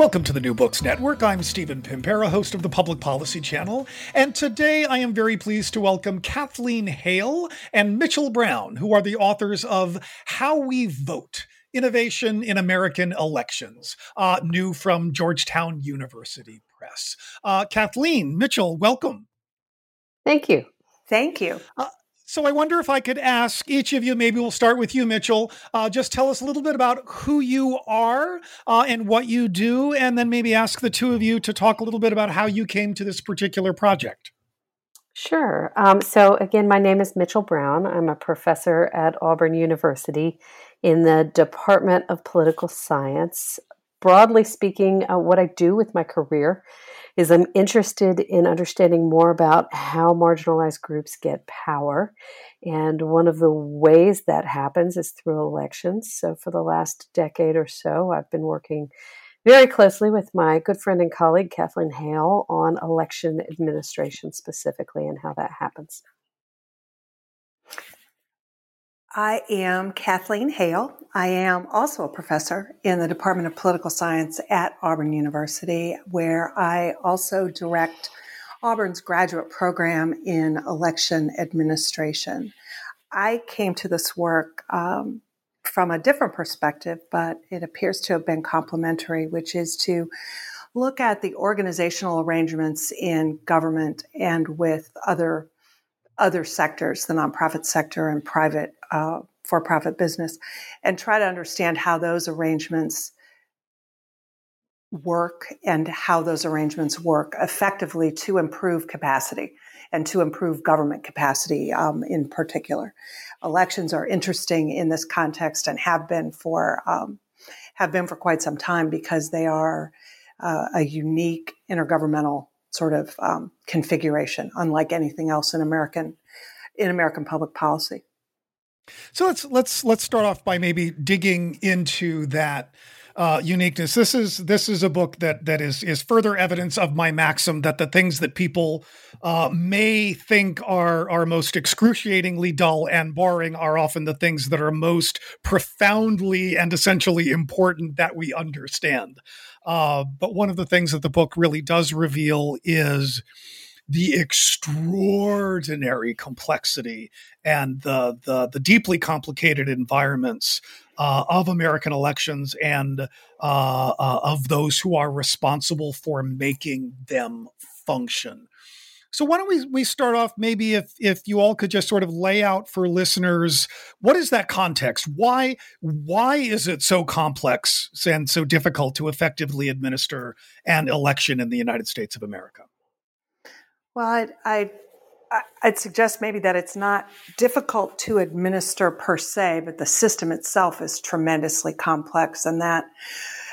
Welcome to the New Books Network. I'm Stephen Pimpare, host of the Public Policy Channel, and today I am very pleased to welcome Kathleen Hale and Mitchell Brown, who are the authors of How We Vote Innovation in American Elections, uh, new from Georgetown University Press. Uh, Kathleen, Mitchell, welcome. Thank you. Thank you. Uh, so I wonder if I could ask each of you, maybe we'll start with you, Mitchell. Uh, just tell us a little bit about who you are uh, and what you do, and then maybe ask the two of you to talk a little bit about how you came to this particular project. Sure. Um, so, again, my name is Mitchell Brown. I'm a professor at Auburn University in the Department of Political Science. Broadly speaking, uh, what I do with my career is I'm interested in understanding more about how marginalized groups get power. And one of the ways that happens is through elections. So for the last decade or so, I've been working very closely with my good friend and colleague, Kathleen Hale, on election administration specifically and how that happens. I am Kathleen Hale. I am also a professor in the Department of Political Science at Auburn University, where I also direct Auburn's graduate program in election administration. I came to this work um, from a different perspective, but it appears to have been complementary, which is to look at the organizational arrangements in government and with other other sectors, the nonprofit sector and private uh, for profit business, and try to understand how those arrangements work and how those arrangements work effectively to improve capacity and to improve government capacity um, in particular. Elections are interesting in this context and have been for um, have been for quite some time because they are uh, a unique intergovernmental sort of um, configuration, unlike anything else in American in American public policy. So let's let's let's start off by maybe digging into that uh, uniqueness. This is this is a book that that is is further evidence of my maxim that the things that people uh, may think are are most excruciatingly dull and boring are often the things that are most profoundly and essentially important that we understand. Uh, but one of the things that the book really does reveal is the extraordinary complexity and the the, the deeply complicated environments uh, of American elections and uh, uh, of those who are responsible for making them function. So why don't we we start off maybe if if you all could just sort of lay out for listeners what is that context? Why why is it so complex and so difficult to effectively administer an election in the United States of America? Well, I'd, I'd, I'd suggest maybe that it's not difficult to administer per se, but the system itself is tremendously complex, and that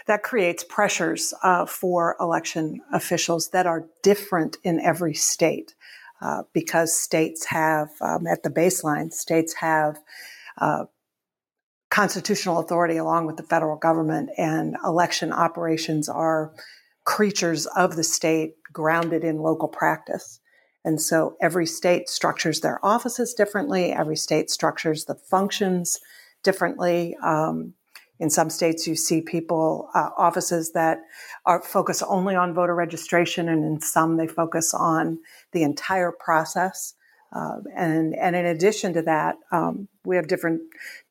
that creates pressures uh, for election officials that are different in every state, uh, because states have um, at the baseline, states have. Uh, constitutional authority along with the federal government and election operations are creatures of the state grounded in local practice. And so every state structures their offices differently. Every state structures the functions differently. Um, in some states, you see people uh, offices that are focus only on voter registration, and in some they focus on the entire process. Uh, and and in addition to that, um, we have different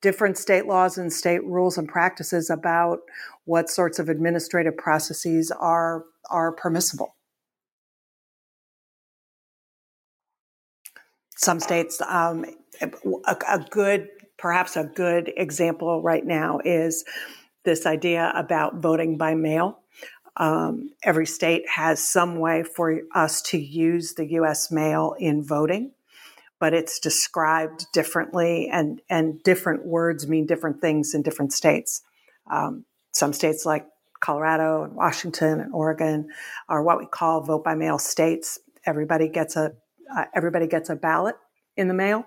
different state laws and state rules and practices about what sorts of administrative processes are are permissible. Some states, um, a, a good, perhaps a good example right now is this idea about voting by mail. Um, every state has some way for us to use the U.S. mail in voting. but it's described differently, and and different words mean different things in different states. Um, some states like Colorado and Washington and Oregon are what we call vote by mail states. Everybody gets a uh, everybody gets a ballot in the mail.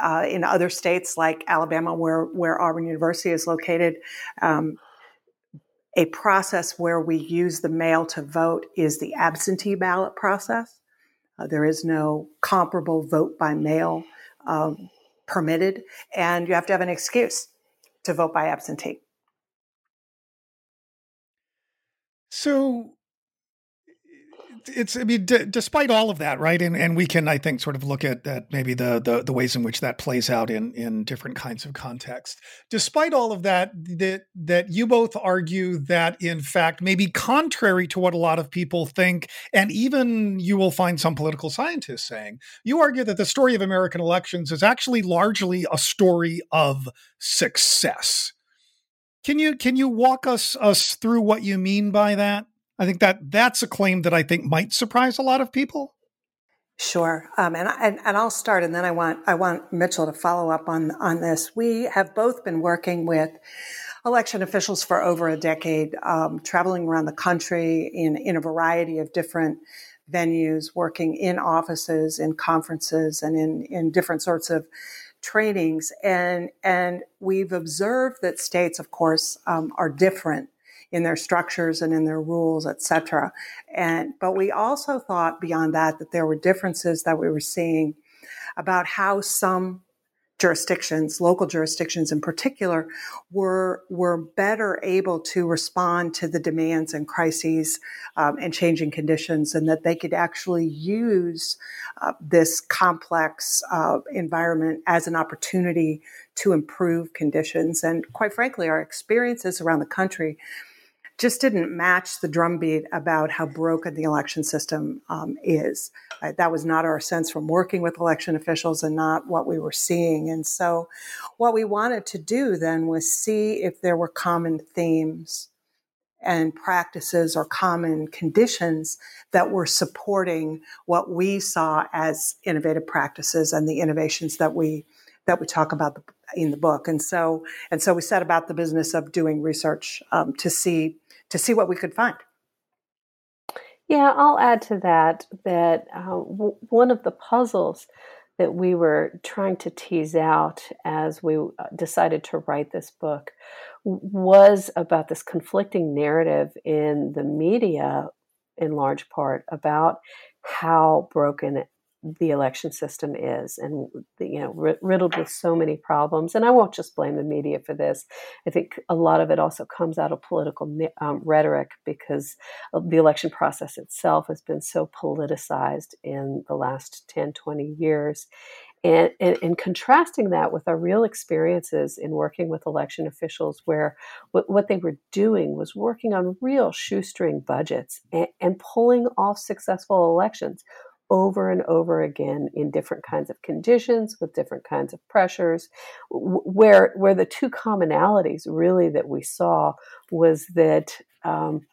Uh, in other states like Alabama, where where Auburn University is located, um, a process where we use the mail to vote is the absentee ballot process. Uh, there is no comparable vote by mail um, permitted, and you have to have an excuse to vote by absentee. So it's I mean, d- despite all of that, right? And and we can, I think, sort of look at that maybe the, the the ways in which that plays out in in different kinds of context. Despite all of that, that that you both argue that in fact, maybe contrary to what a lot of people think, and even you will find some political scientists saying, you argue that the story of American elections is actually largely a story of success. Can you can you walk us us through what you mean by that? I think that that's a claim that I think might surprise a lot of people. Sure, um, and, and and I'll start, and then I want I want Mitchell to follow up on on this. We have both been working with election officials for over a decade, um, traveling around the country in in a variety of different venues, working in offices, in conferences, and in in different sorts of trainings, and and we've observed that states, of course, um, are different in their structures and in their rules, etc. And but we also thought beyond that that there were differences that we were seeing about how some jurisdictions, local jurisdictions in particular, were were better able to respond to the demands and crises um, and changing conditions, and that they could actually use uh, this complex uh, environment as an opportunity to improve conditions. And quite frankly, our experiences around the country just didn't match the drumbeat about how broken the election system um, is. Uh, that was not our sense from working with election officials and not what we were seeing. And so, what we wanted to do then was see if there were common themes and practices or common conditions that were supporting what we saw as innovative practices and the innovations that we that we talk about in the book. And so, and so we set about the business of doing research um, to see to see what we could find. Yeah, I'll add to that that uh, w- one of the puzzles that we were trying to tease out as we uh, decided to write this book was about this conflicting narrative in the media, in large part, about how broken the election system is and you know riddled with so many problems and i won't just blame the media for this. I think a lot of it also comes out of political um, rhetoric because the election process itself has been so politicized in the last 10 20 years. And, and, and, contrasting that with our real experiences in working with election officials, where what, what they were doing was working on real shoestring budgets and, and pulling off successful elections over and over again in different kinds of conditions with different kinds of pressures. Where where the two commonalities really that we saw was that um,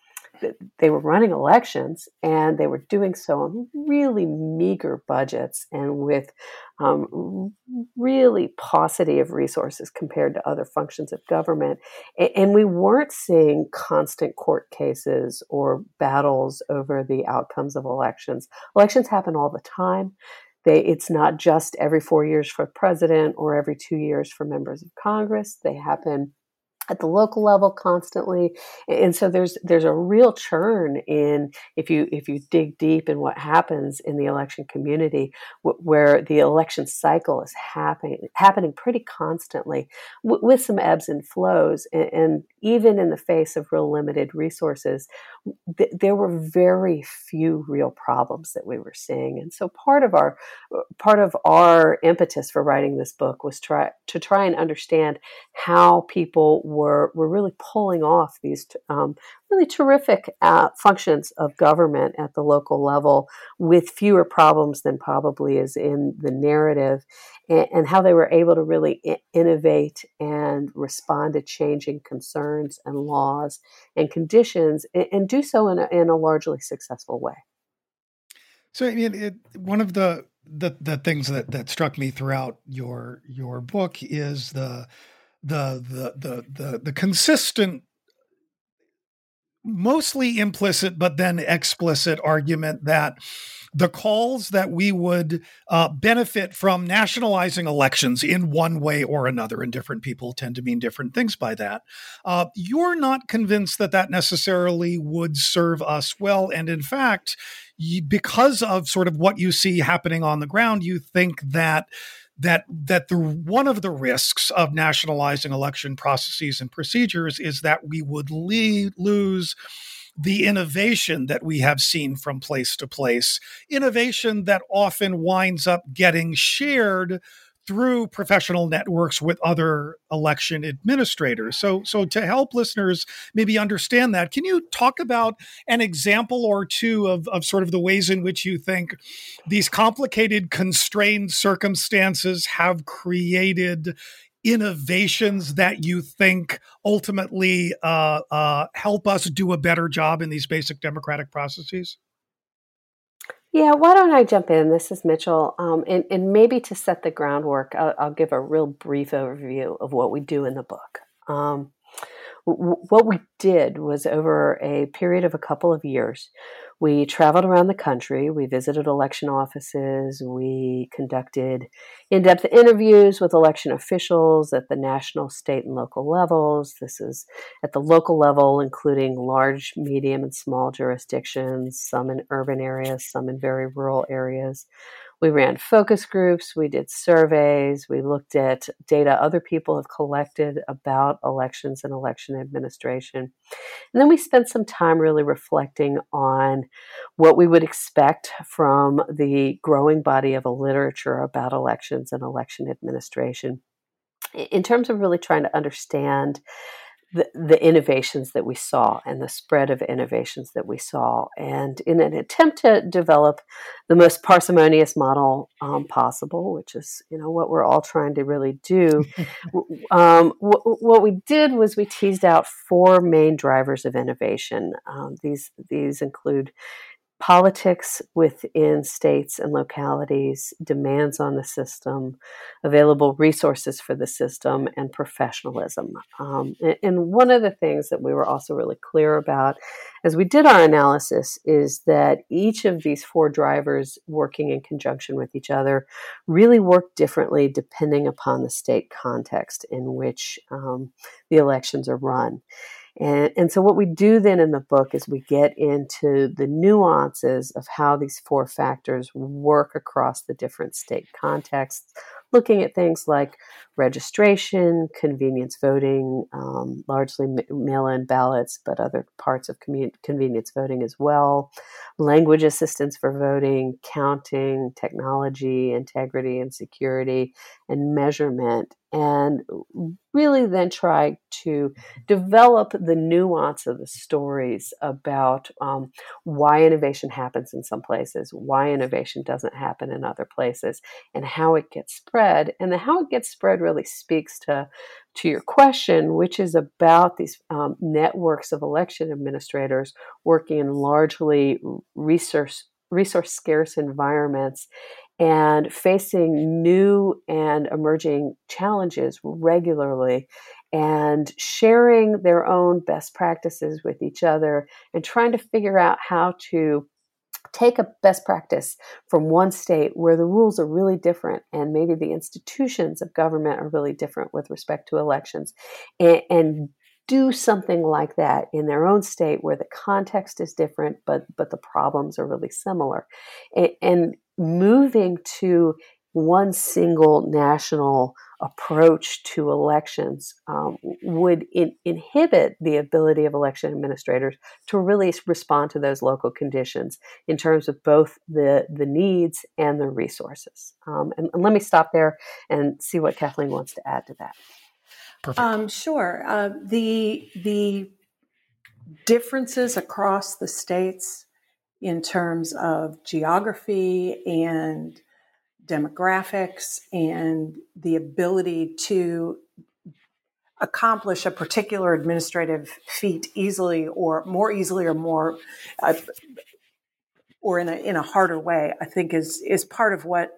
they were running elections and they were doing so on really meager budgets and with um, really paucity of resources compared to other functions of government. And we weren't seeing constant court cases or battles over the outcomes of elections. Elections happen all the time. They, it's not just every four years for president or every two years for members of Congress. They happen at the local level constantly and so there's there's a real churn in if you if you dig deep in what happens in the election community w- where the election cycle is happening happening pretty constantly w- with some ebbs and flows and, and, even in the face of real limited resources th- there were very few real problems that we were seeing. And so part of our part of our impetus for writing this book was try to try and understand how people were were really pulling off these um, really terrific uh, functions of government at the local level with fewer problems than probably is in the narrative, and, and how they were able to really I- innovate and respond to changing concerns and laws and conditions, and, and do so in a, in a largely successful way. So, I mean, it, one of the the the things that that struck me throughout your your book is the the the the the, the consistent mostly implicit but then explicit argument that the calls that we would uh, benefit from nationalizing elections in one way or another, and different people tend to mean different things by that. Uh, you're not convinced that that necessarily would serve us well. And in fact, because of sort of what you see happening on the ground, you think that that that the one of the risks of nationalizing election processes and procedures is that we would lose the innovation that we have seen from place to place, innovation that often winds up getting shared through professional networks with other election administrators. So, so to help listeners maybe understand that, can you talk about an example or two of, of sort of the ways in which you think these complicated, constrained circumstances have created innovations that you think ultimately uh, uh, help us do a better job in these basic democratic processes? Yeah, why don't I jump in? This is Mitchell. Um, and, and, maybe to set the groundwork, I'll, I'll, give a real brief overview of what we do in the book. Um, w- what we did was over a period of a couple of years, we traveled around the country. We visited election offices. We conducted in depth interviews with election officials at the national, state, and local levels. This is at the local level, including large, medium, and small jurisdictions, some in urban areas, some in very rural areas. We ran focus groups, we did surveys, we looked at data other people have collected about elections and election administration. And then we spent some time really reflecting on what we would expect from the growing body of a literature about elections and election administration in terms of really trying to understand the, the innovations that we saw and the spread of innovations that we saw. And in an attempt to develop the most parsimonious model um, possible, which is, you know, what we're all trying to really do, um, w- what we did was we teased out four main drivers of innovation. Um, these, these include politics within states and localities, demands on the system, available resources for the system, and professionalism. Um, and, and, one of the things that we were also really clear about as we did our analysis is that each of these four drivers working in conjunction with each other really work differently depending upon the state context in which um, the elections are run. And, and so, what we do then in the book is we get into the nuances of how these four factors work across the different state contexts, looking at things like registration, convenience voting, um, largely mail in ballots, but other parts of commun- convenience voting as well, language assistance for voting, counting, technology, integrity and security, and measurement. And really then try to develop the nuance of the stories about um, why innovation happens in some places, why innovation doesn't happen in other places, and how it gets spread. And the how it gets spread really speaks to to your question, which is about these um, networks of election administrators working in largely resource resource scarce environments and facing new and emerging challenges regularly and sharing their own best practices with each other and trying to figure out how to take a best practice from one state where the rules are really different and maybe the institutions of government are really different with respect to elections and, and do something like that in their own state where the context is different but but the problems are really similar. And, and moving to one single national approach to elections um, would in, inhibit the ability of election administrators to really respond to those local conditions in terms of both the, the needs and the resources. Um, and, and, let me stop there and see what Kathleen wants to add to that. Perfect. Um, sure. Uh, the the differences across the states in terms of geography and demographics and the ability to accomplish a particular administrative feat easily or more easily or more uh, or in a in a harder way, I think is is part of what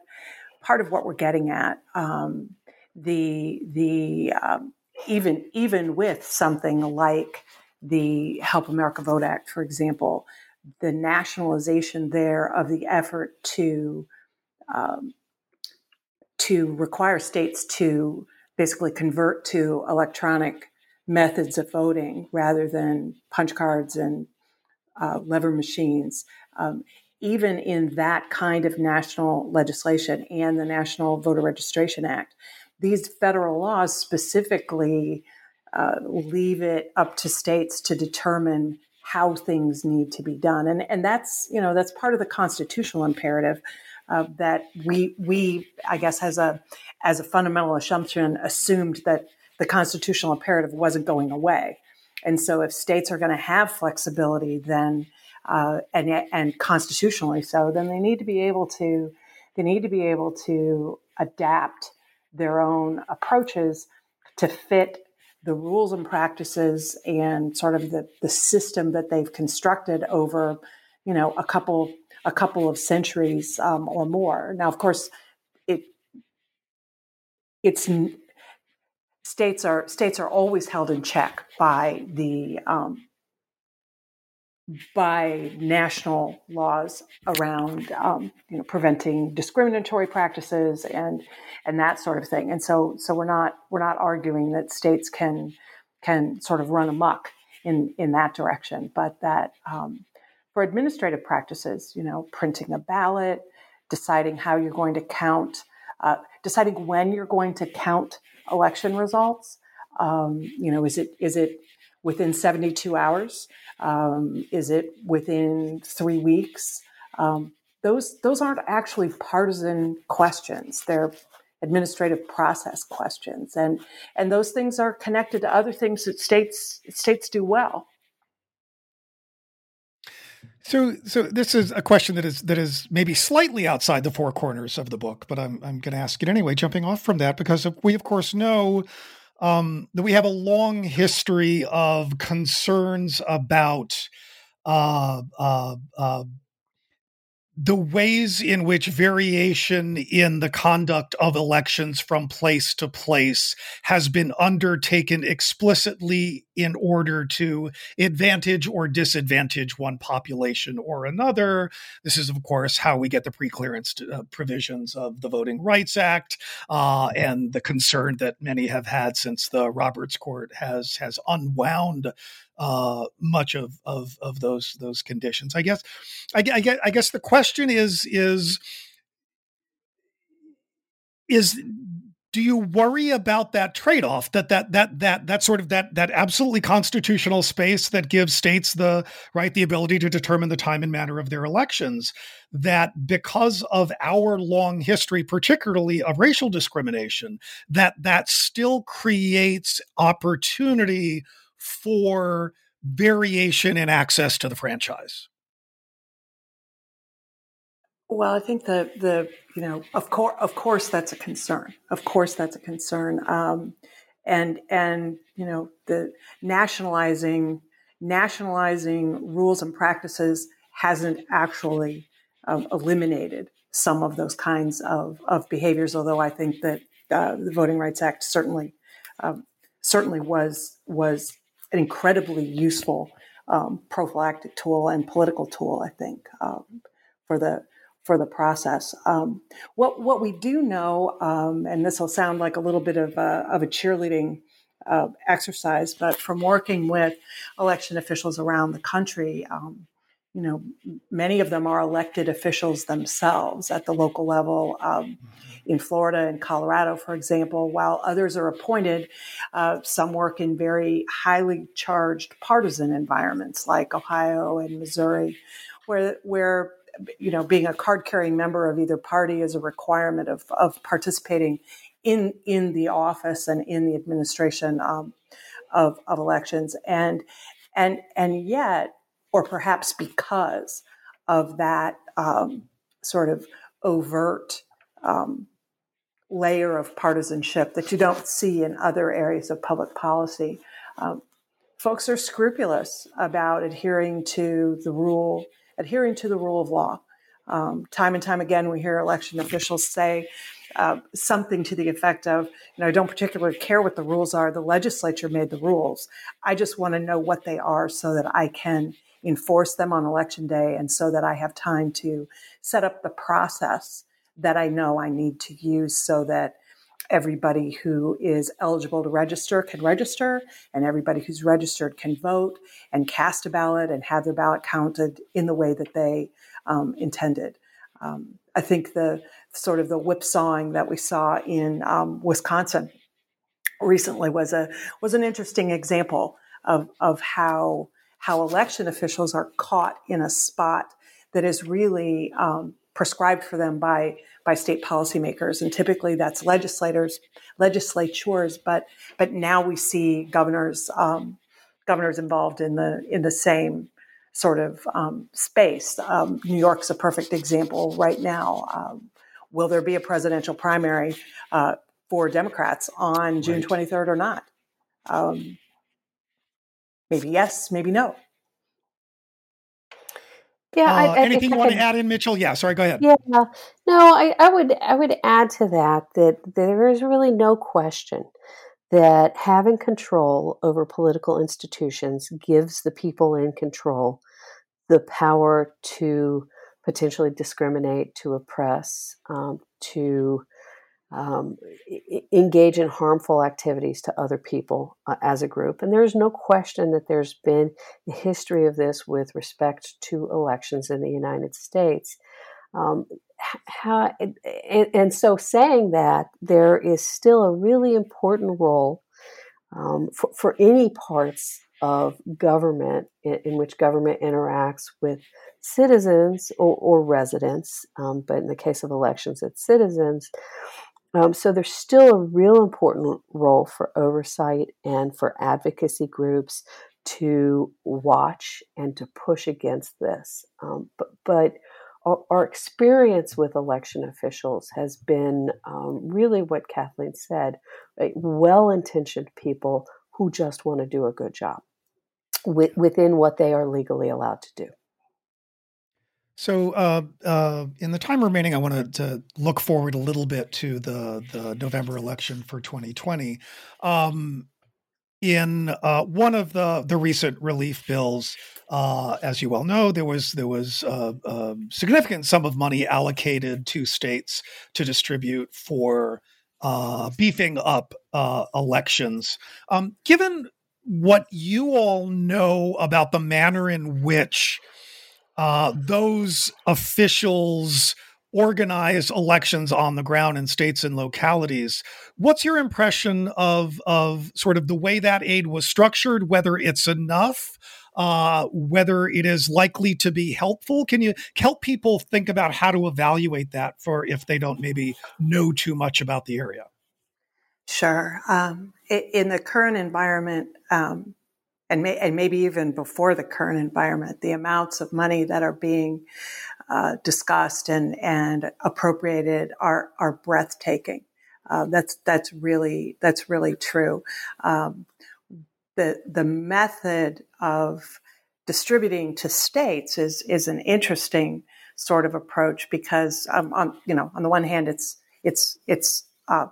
part of what we're getting at. Um, the the um, even even with something like the Help America Vote Act, for example, the nationalization there of the effort to um, to require states to basically convert to electronic methods of voting rather than punch cards and uh, lever machines. Um, even in that kind of national legislation and the National Voter Registration Act, these federal laws specifically uh, leave it up to states to determine how things need to be done, and and that's you know that's part of the constitutional imperative uh, that we we I guess as a as a fundamental assumption assumed that the constitutional imperative wasn't going away, and so if states are going to have flexibility, then uh, and and constitutionally so, then they need to be able to they need to be able to adapt their own approaches to fit the rules and practices and sort of the, the system that they've constructed over you know a couple a couple of centuries um, or more now of course it it's states are states are always held in check by the um, by national laws around um, you know preventing discriminatory practices and and that sort of thing. And so so we're not we're not arguing that states can can sort of run amok in in that direction, but that um, for administrative practices, you know, printing a ballot, deciding how you're going to count, uh, deciding when you're going to count election results. Um, you know, is it is it within 72 hours? Um, is it within three weeks? Um, those those aren't actually partisan questions. They're administrative process questions, and and those things are connected to other things that states states do well. So, so this is a question that is that is maybe slightly outside the four corners of the book, but I'm I'm going to ask it anyway. Jumping off from that, because we of course know um, that we have a long history of concerns about uh, uh, uh, the ways in which variation in the conduct of elections from place to place has been undertaken explicitly in order to advantage or disadvantage one population or another. This is, of course, how we get the preclearance uh, provisions of the Voting Rights Act uh, and the concern that many have had since the Roberts Court has has unwound uh, much of, of of those those conditions. I guess I, I, guess I guess the question is is is do you worry about that trade-off that that that that that sort of that that absolutely constitutional space that gives states the right the ability to determine the time and manner of their elections that because of our long history particularly of racial discrimination that that still creates opportunity for variation in access to the franchise? Well, I think the the you know of course of course that's a concern. Of course that's a concern. Um, and and you know the nationalizing nationalizing rules and practices hasn't actually um, eliminated some of those kinds of, of behaviors. Although I think that uh, the Voting Rights Act certainly um, certainly was was an incredibly useful um, prophylactic tool and political tool, I think, um, for the for the process. Um, what what we do know, um, and this will sound like a little bit of a, of a cheerleading uh, exercise, but from working with election officials around the country, um, you know, many of them are elected officials themselves at the local level. Um, in Florida and Colorado, for example, while others are appointed, uh, some work in very highly charged partisan environments like Ohio and Missouri, where where you know being a card carrying member of either party is a requirement of of participating in in the office and in the administration um, of of elections and and and yet or perhaps because of that um, sort of overt um, layer of partisanship that you don't see in other areas of public policy. Um, folks are scrupulous about adhering to the rule adhering to the rule of law. Um, time and time again, we hear election officials say uh, something to the effect of, you know, I don't particularly care what the rules are. The legislature made the rules. I just want to know what they are so that I can enforce them on election day and so that I have time to set up the process that I know I need to use so that everybody who is eligible to register can register and everybody who's registered can vote and cast a ballot and have their ballot counted in the way that they um, intended. Um, I think the sort of the whipsawing that we saw in um, Wisconsin recently was a was an interesting example of of how how election officials are caught in a spot that is really um, prescribed for them by by state policymakers, and typically that's legislators, legislatures. But but now we see governors um, governors involved in the in the same sort of um, space. Um, New York's a perfect example right now. Um, will there be a presidential primary uh, for Democrats on June right. 23rd or not? Maybe yes, maybe no. Yeah. Uh, I, I, anything you want to add in, Mitchell? Yeah. Sorry. Go ahead. Yeah. No, I, I would I would add to that that there is really no question that having control over political institutions gives the people in control the power to potentially discriminate, to oppress, um, to um, engage in harmful activities to other people uh, as a group. And there's no question that there's been a history of this with respect to elections in the United States. Um, how, and, and, so, saying that, there is still a really important role um, for, for any parts of government in, in, which government interacts with citizens or, or residents, um, but in the case of elections, it's citizens um, so there's still a real important role for oversight and for advocacy groups to watch and to push against this. Um, but, but our, our, experience with election officials has been um, really what Kathleen said right? well intentioned people who just want to do a good job with, within what they are legally allowed to do. So, uh, uh, in the time remaining, I wanted to look forward a little bit to the the November election for 2020. Um, in uh, one of the the recent relief bills, uh, as you well know, there was there was a, uh, a, significant sum of money allocated to states to distribute for uh, beefing up elections. Um, given what you all know about the manner in which uh, those officials organize elections on the ground in states and localities. What's your impression of of sort of the way that aid was structured? Whether it's enough, uh, whether it is likely to be helpful? Can you help people think about how to evaluate that for if they don't maybe know too much about the area? Sure. Um, in the current environment, um, and, may, and maybe even before the current environment, the amounts of money that are being uh, discussed and, and appropriated are, are breathtaking. Uh, that's that's really that's really true. Um, the the method of distributing to states is is an interesting sort of approach because um, on you know on the one hand it's it's it's uh,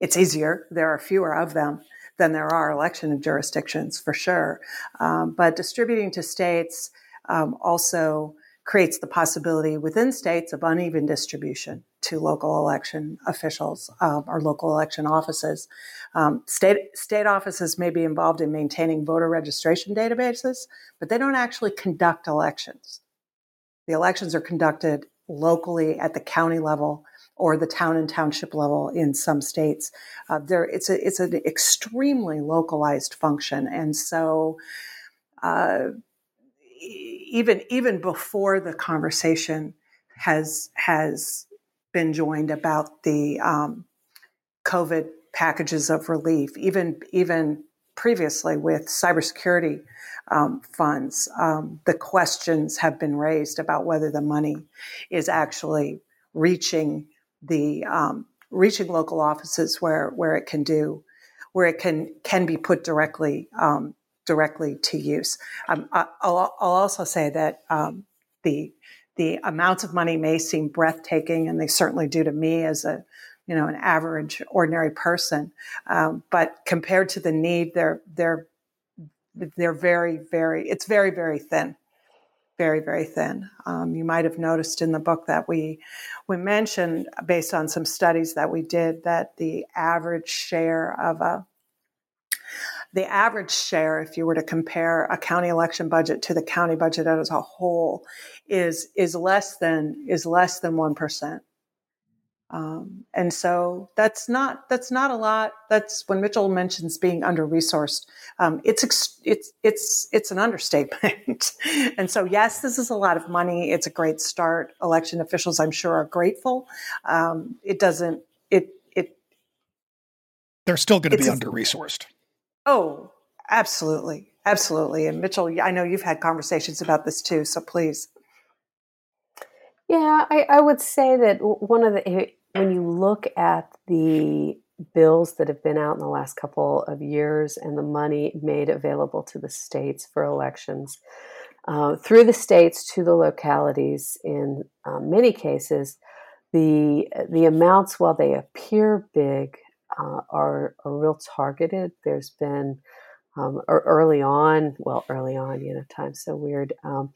it's easier there are fewer of them than there are election jurisdictions for sure. Um, but distributing to states um, also creates the possibility within states of uneven distribution to local election officials um, or local election offices. Um, state state offices may be involved in maintaining voter registration databases, but they don't actually conduct elections. The elections are conducted locally at the county level or the town and township level in some states. Uh, there, it's a it's an extremely localized function, and so uh, even even before the conversation has has been joined about the um, COVID packages of relief, even even previously with cybersecurity um, funds, um, the questions have been raised about whether the money is actually reaching the um, reaching local offices where where it can do where it can can be put directly um, directly to use. Um, I, will I'll also say that um, the the amounts of money may seem breathtaking, and they certainly do to me as a you know an average ordinary person. Um, but compared to the need, they're they're they're very very it's very very thin very very thin um, you might have noticed in the book that we we mentioned based on some studies that we did that the average share of a the average share, if you were to compare a county election budget to the county budget as a whole, is is less than is less than one percent. Um, and so that's not that's not a lot. That's when Mitchell mentions being under resourced. Um, it's it's it's it's an understatement. and so yes, this is a lot of money. It's a great start. Election officials, I'm sure, are grateful. Um, it doesn't it it. They're still going to be under resourced. Oh, absolutely, absolutely. And Mitchell, I know you've had conversations about this too. So please. Yeah, I, I would say that one of the when you look at the bills that have been out in the last couple of years and the money made available to the states for elections uh, through the states to the localities in uh, many cases the the amounts while they appear big uh, are, are real targeted. There's been um, early on well early on you know time's so weird um,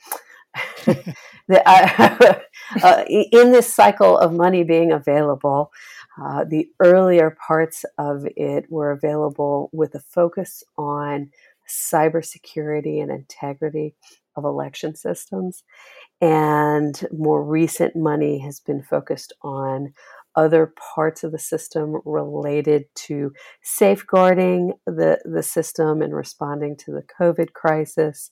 the, uh, uh, in this cycle of money being available, uh, the earlier parts of it were available with a focus on cybersecurity and integrity of election systems. And more recent money has been focused on other parts of the system related to safeguarding the, the system and responding to the COVID crisis.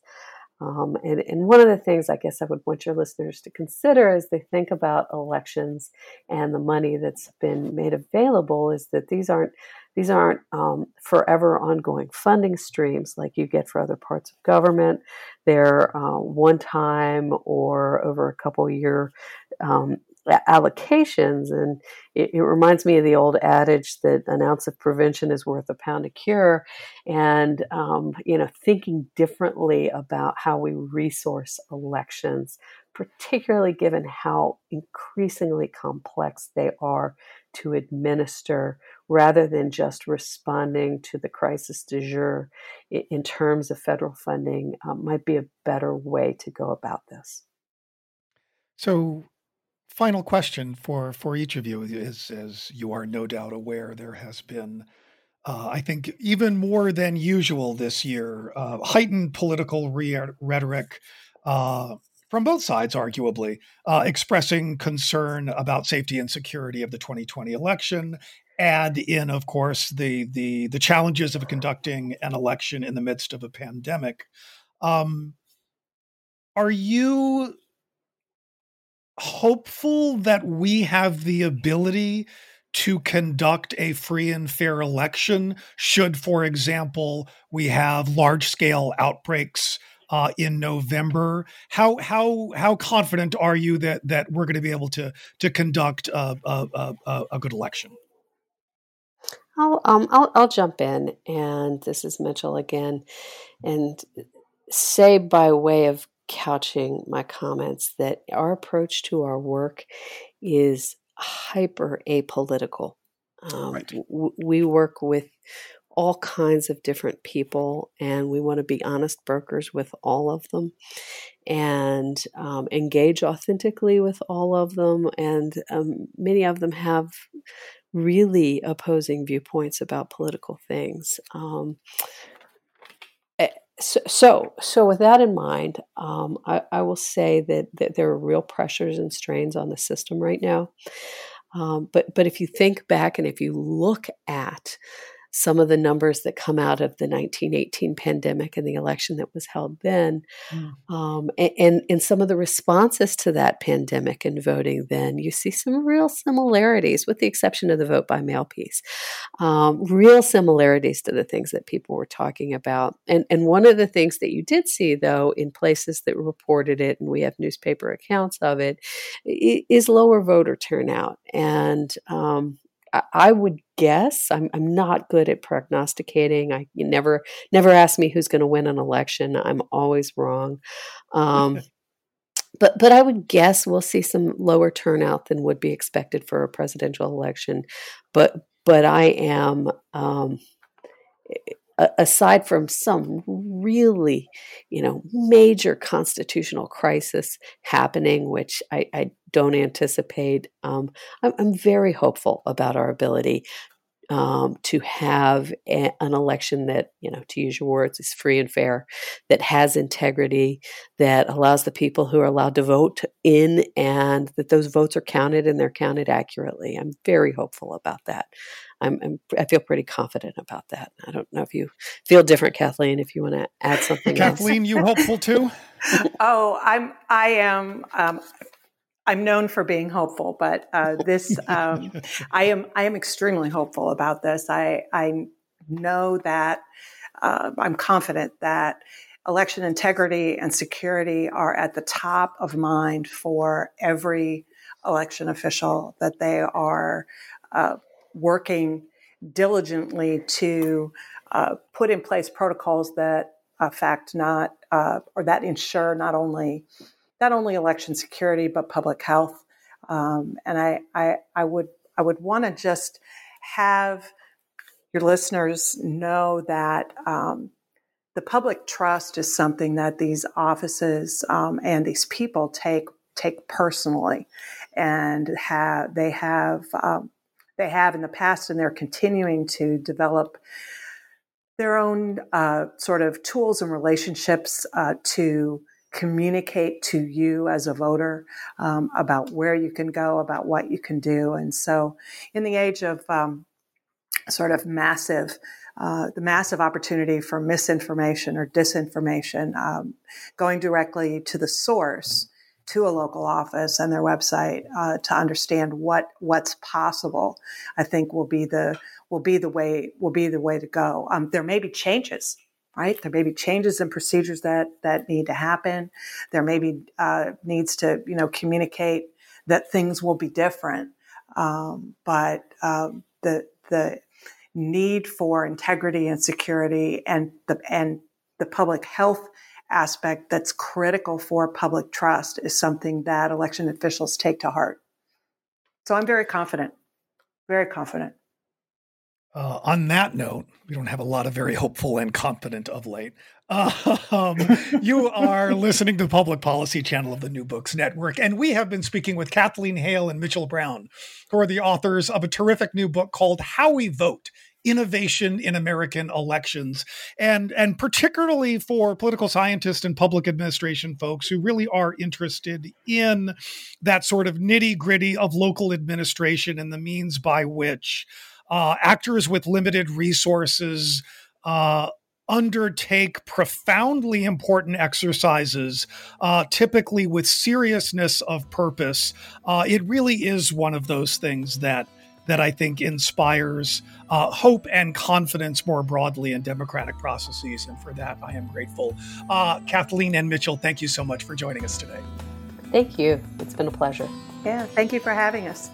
Um, and, and one of the things I guess I would want your listeners to consider as they think about elections and the money that's been made available is that these aren't these aren't um, forever ongoing funding streams like you get for other parts of government. They're uh, one time or over a couple year um, allocations. And it, it, reminds me of the old adage that an ounce of prevention is worth a pound of cure. And, um, you know, thinking differently about how we resource elections, particularly given how increasingly complex they are to administer rather than just responding to the crisis du jour in terms of federal funding um, might be a better way to go about this. So, final question for for each of you is, as you are no doubt aware, there has been. Uh, I think even more than usual this year, uh, heightened political re- rhetoric uh, from both sides, arguably, uh, expressing concern about safety and security of the 2020 election, and in, of course, the the the challenges of conducting an election in the midst of a pandemic. Um, are you hopeful that we have the ability to conduct a free and fair election should, for example, we have large scale outbreaks uh, in November. How how how confident are you that that we're going to be able to to conduct a, a, a, a good election? I'll, um, I'll I'll jump in, and this is Mitchell again, and say by way of couching my comments that our approach to our work is hyper apolitical. Um, right. w- we work with all kinds of different people, and we want to be honest brokers with all of them and um, engage authentically with all of them. And um, many of them have really opposing viewpoints about political things. Um, so, so, with that in mind, um, I, I, will say that, that there are real pressures and strains on the system right now. Um, but, but if you think back and if you look at some of the numbers that come out of the 1918 pandemic and the election that was held then, mm. um, and, and some of the responses to that pandemic and voting then, you see some real similarities, with the exception of the vote by mail piece. Um, real similarities to the things that people were talking about. And, and one of the things that you did see, though, in places that reported it, and we have newspaper accounts of it, is lower voter turnout. And um, I would guess I'm I'm not good at prognosticating. I you never never ask me who's going to win an election. I'm always wrong. Um, but but I would guess we'll see some lower turnout than would be expected for a presidential election. But but I am um, aside from some really you know major constitutional crisis happening, which I, I don't anticipate. Um, I'm, I'm very hopeful about our ability um, to have a, an election that, you know, to use your words, is free and fair, that has integrity, that allows the people who are allowed to vote in, and that those votes are counted and they're counted accurately. I'm very hopeful about that. I'm, I'm i feel pretty confident about that. I don't know if you feel different, Kathleen. If you want to add something, Kathleen, you hopeful too? oh, I'm. I am. Um, I'm known for being hopeful, but uh, this um, I am I am extremely hopeful about this. I I know that uh, I'm confident that election integrity and security are at the top of mind for every election official. That they are uh, working diligently to uh, put in place protocols that affect not uh, or that ensure not only not only election security but public health. Um, and I, I, I would I would want to just have your listeners know that um, the public trust is something that these offices um, and these people take take personally, and have they have um, they have in the past, and they're continuing to develop their own uh, sort of tools and relationships uh, to communicate to you as a voter um, about where you can go, about what you can do. And so, in the age of um, sort of massive, uh, the massive opportunity for misinformation or disinformation, um, going directly to the source, to a local office and their website uh, to understand what what's possible, I think will be the will be the way will be the way to go. Um, there may be changes right? There may be changes in procedures that that need to happen. There may be uh, needs to you know communicate that things will be different. Um, but um, the the need for integrity and security and the and the public health aspect that's critical for public trust is something that election officials take to heart. So I'm very confident, very confident. Uh, on that note, we don't have a lot of very hopeful and confident of late. Um, you are listening to the Public Policy Channel of the New Books Network, and we have been speaking with Kathleen Hale and Mitchell Brown, who are the authors of a terrific new book called How We Vote innovation in American elections. And, and particularly for political scientists and public administration folks who really are interested in that sort of nitty gritty of local administration and the means by which uh, actors with limited resources uh, undertake profoundly important exercises, uh, typically with seriousness of purpose. Uh, it really is one of those things that that I think inspires uh, hope and confidence more broadly in democratic processes. And for that, I am grateful. Uh, Kathleen and Mitchell, thank you so much for joining us today. Thank you. It's been a pleasure. Yeah, thank you for having us.